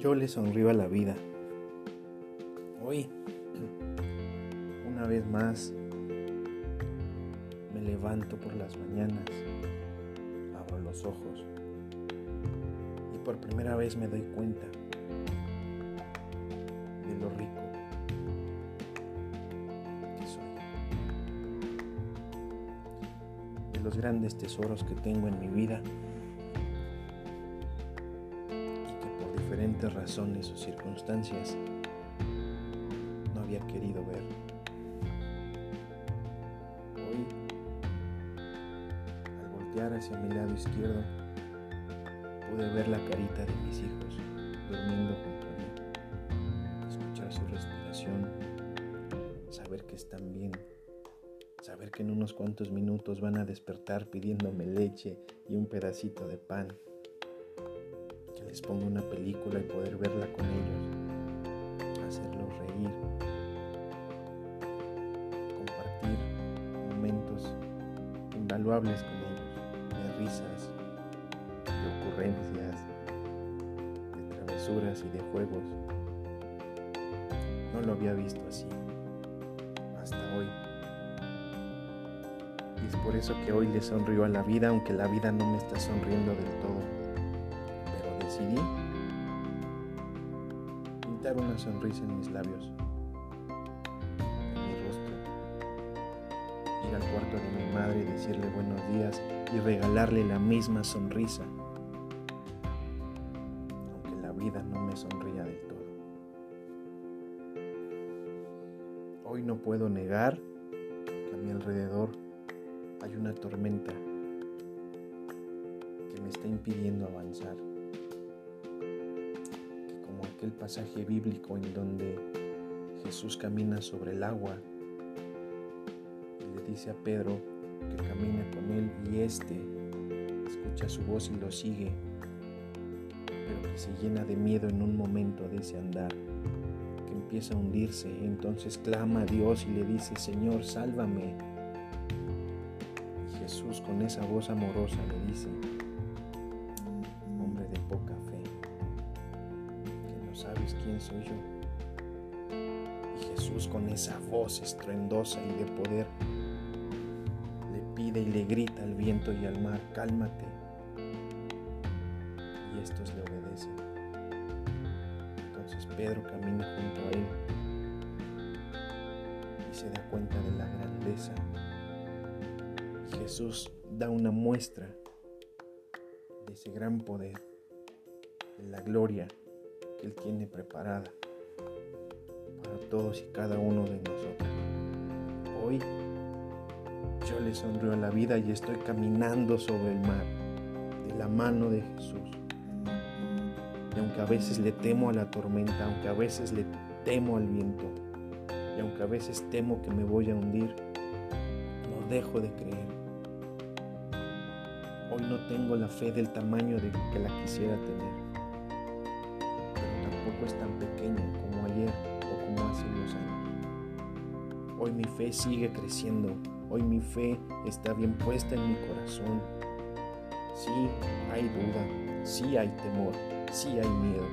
Yo le sonrío a la vida. Hoy, una vez más, me levanto por las mañanas, abro los ojos y por primera vez me doy cuenta de lo rico que soy, de los grandes tesoros que tengo en mi vida diferentes razones o circunstancias. No había querido ver. Hoy, al voltear hacia mi lado izquierdo, pude ver la carita de mis hijos durmiendo junto a mí, escuchar su respiración, saber que están bien, saber que en unos cuantos minutos van a despertar pidiéndome leche y un pedacito de pan les ponga una película y poder verla con ellos, hacerlos reír, compartir momentos invaluables con ellos, de risas, de ocurrencias, de travesuras y de juegos. No lo había visto así hasta hoy. Y es por eso que hoy le sonrío a la vida, aunque la vida no me está sonriendo del todo decidí pintar una sonrisa en mis labios, en mi rostro, ir al cuarto de mi madre y decirle buenos días y regalarle la misma sonrisa, aunque la vida no me sonría del todo. Hoy no puedo negar que a mi alrededor hay una tormenta que me está impidiendo avanzar aquel pasaje bíblico en donde Jesús camina sobre el agua y le dice a Pedro que camina con él y éste escucha su voz y lo sigue, pero que se llena de miedo en un momento de ese andar, que empieza a hundirse, entonces clama a Dios y le dice, Señor, sálvame. Y Jesús con esa voz amorosa le dice, soy yo. Y Jesús con esa voz estruendosa y de poder le pide y le grita al viento y al mar, cálmate. Y estos le obedecen. Entonces Pedro camina junto a él y se da cuenta de la grandeza. Jesús da una muestra de ese gran poder, de la gloria él tiene preparada para todos y cada uno de nosotros. Hoy yo le sonrío a la vida y estoy caminando sobre el mar de la mano de Jesús. Y aunque a veces le temo a la tormenta, aunque a veces le temo al viento, y aunque a veces temo que me voy a hundir, no dejo de creer. Hoy no tengo la fe del tamaño de que la quisiera tener es tan pequeña como ayer o como hace unos años. Hoy mi fe sigue creciendo, hoy mi fe está bien puesta en mi corazón. Sí hay duda, sí hay temor, sí hay miedo.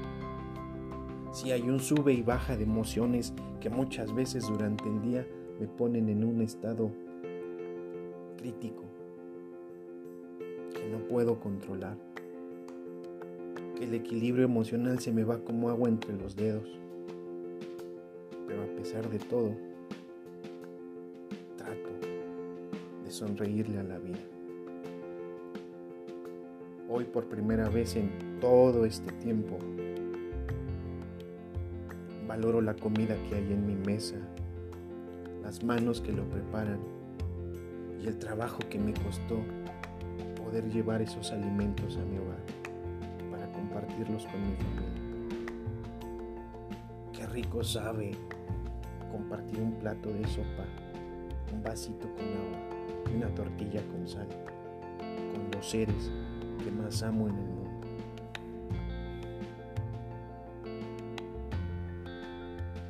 Sí hay un sube y baja de emociones que muchas veces durante el día me ponen en un estado crítico que no puedo controlar que el equilibrio emocional se me va como agua entre los dedos. Pero a pesar de todo, trato de sonreírle a la vida. Hoy por primera vez en todo este tiempo, valoro la comida que hay en mi mesa, las manos que lo preparan y el trabajo que me costó poder llevar esos alimentos a mi hogar compartirlos con mi familia. Qué rico sabe compartir un plato de sopa, un vasito con agua y una tortilla con sal, con los seres que más amo en el mundo.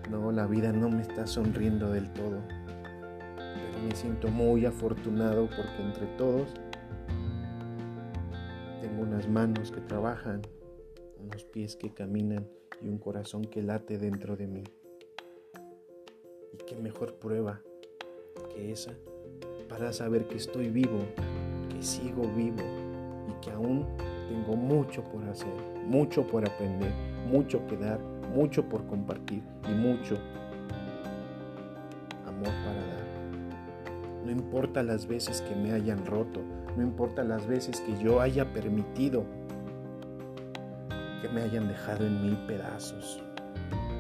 No, la vida no me está sonriendo del todo, pero me siento muy afortunado porque entre todos tengo unas manos que trabajan, unos pies que caminan y un corazón que late dentro de mí. Y qué mejor prueba que esa para saber que estoy vivo, que sigo vivo y que aún tengo mucho por hacer, mucho por aprender, mucho que dar, mucho por compartir y mucho amor para dar. No importa las veces que me hayan roto, no importa las veces que yo haya permitido que me hayan dejado en mil pedazos.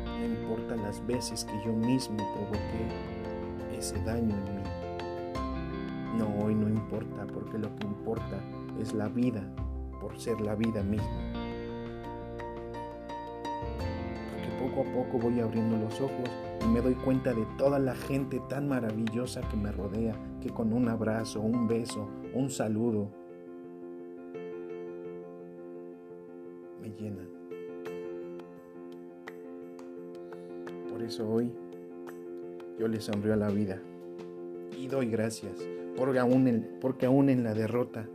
No importa las veces que yo mismo provoqué ese daño en mí. No, hoy no importa, porque lo que importa es la vida, por ser la vida misma. Porque poco a poco voy abriendo los ojos y me doy cuenta de toda la gente tan maravillosa que me rodea, que con un abrazo, un beso, un saludo, me llenan. Por eso hoy yo le sonrío a la vida y doy gracias, porque aún en, porque aún en la derrota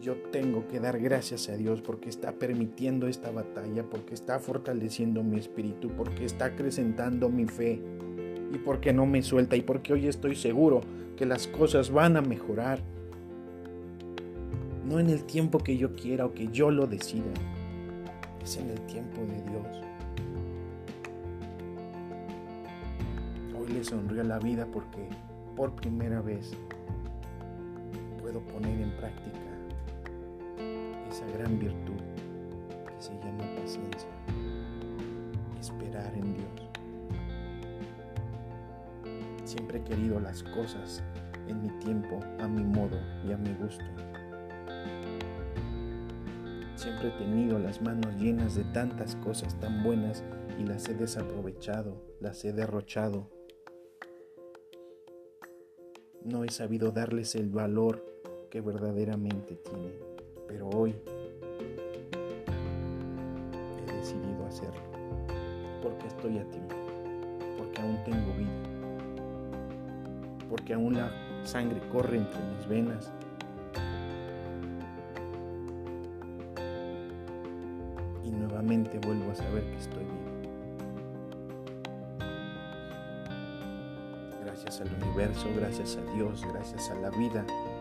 yo tengo que dar gracias a Dios porque está permitiendo esta batalla, porque está fortaleciendo mi espíritu, porque está acrecentando mi fe y porque no me suelta y porque hoy estoy seguro que las cosas van a mejorar. No en el tiempo que yo quiera o que yo lo decida, es en el tiempo de Dios. Hoy le sonrío a la vida porque por primera vez puedo poner en práctica esa gran virtud que se llama paciencia, esperar en Dios. Siempre he querido las cosas en mi tiempo, a mi modo y a mi gusto. Siempre he tenido las manos llenas de tantas cosas tan buenas y las he desaprovechado, las he derrochado. No he sabido darles el valor que verdaderamente tienen, pero hoy he decidido hacerlo, porque estoy a tiempo, porque aún tengo vida, porque aún la sangre corre entre mis venas vuelvo a saber que estoy vivo. Gracias al universo, gracias a Dios, gracias a la vida por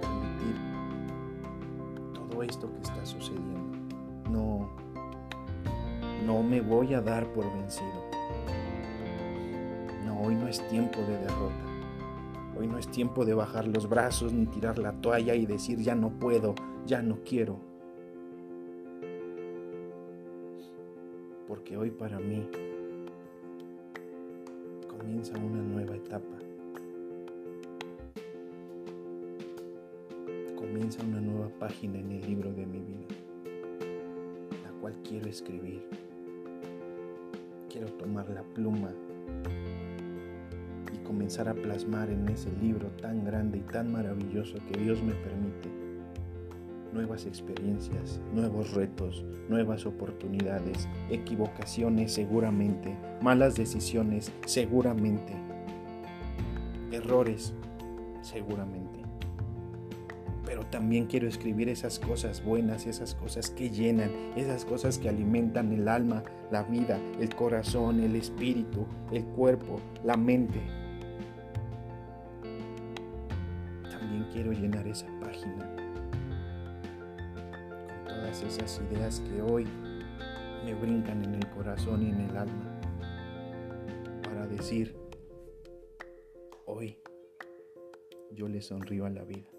permitir todo esto que está sucediendo. No, no me voy a dar por vencido. No, hoy no es tiempo de derrota. Hoy no es tiempo de bajar los brazos ni tirar la toalla y decir ya no puedo, ya no quiero. Porque hoy para mí comienza una nueva etapa. Comienza una nueva página en el libro de mi vida, la cual quiero escribir. Quiero tomar la pluma y comenzar a plasmar en ese libro tan grande y tan maravilloso que Dios me permite nuevas experiencias, nuevos retos, nuevas oportunidades, equivocaciones seguramente, malas decisiones seguramente, errores seguramente. Pero también quiero escribir esas cosas buenas, esas cosas que llenan, esas cosas que alimentan el alma, la vida, el corazón, el espíritu, el cuerpo, la mente. También quiero llenar esa página esas ideas que hoy me brincan en el corazón y en el alma para decir, hoy yo le sonrío a la vida.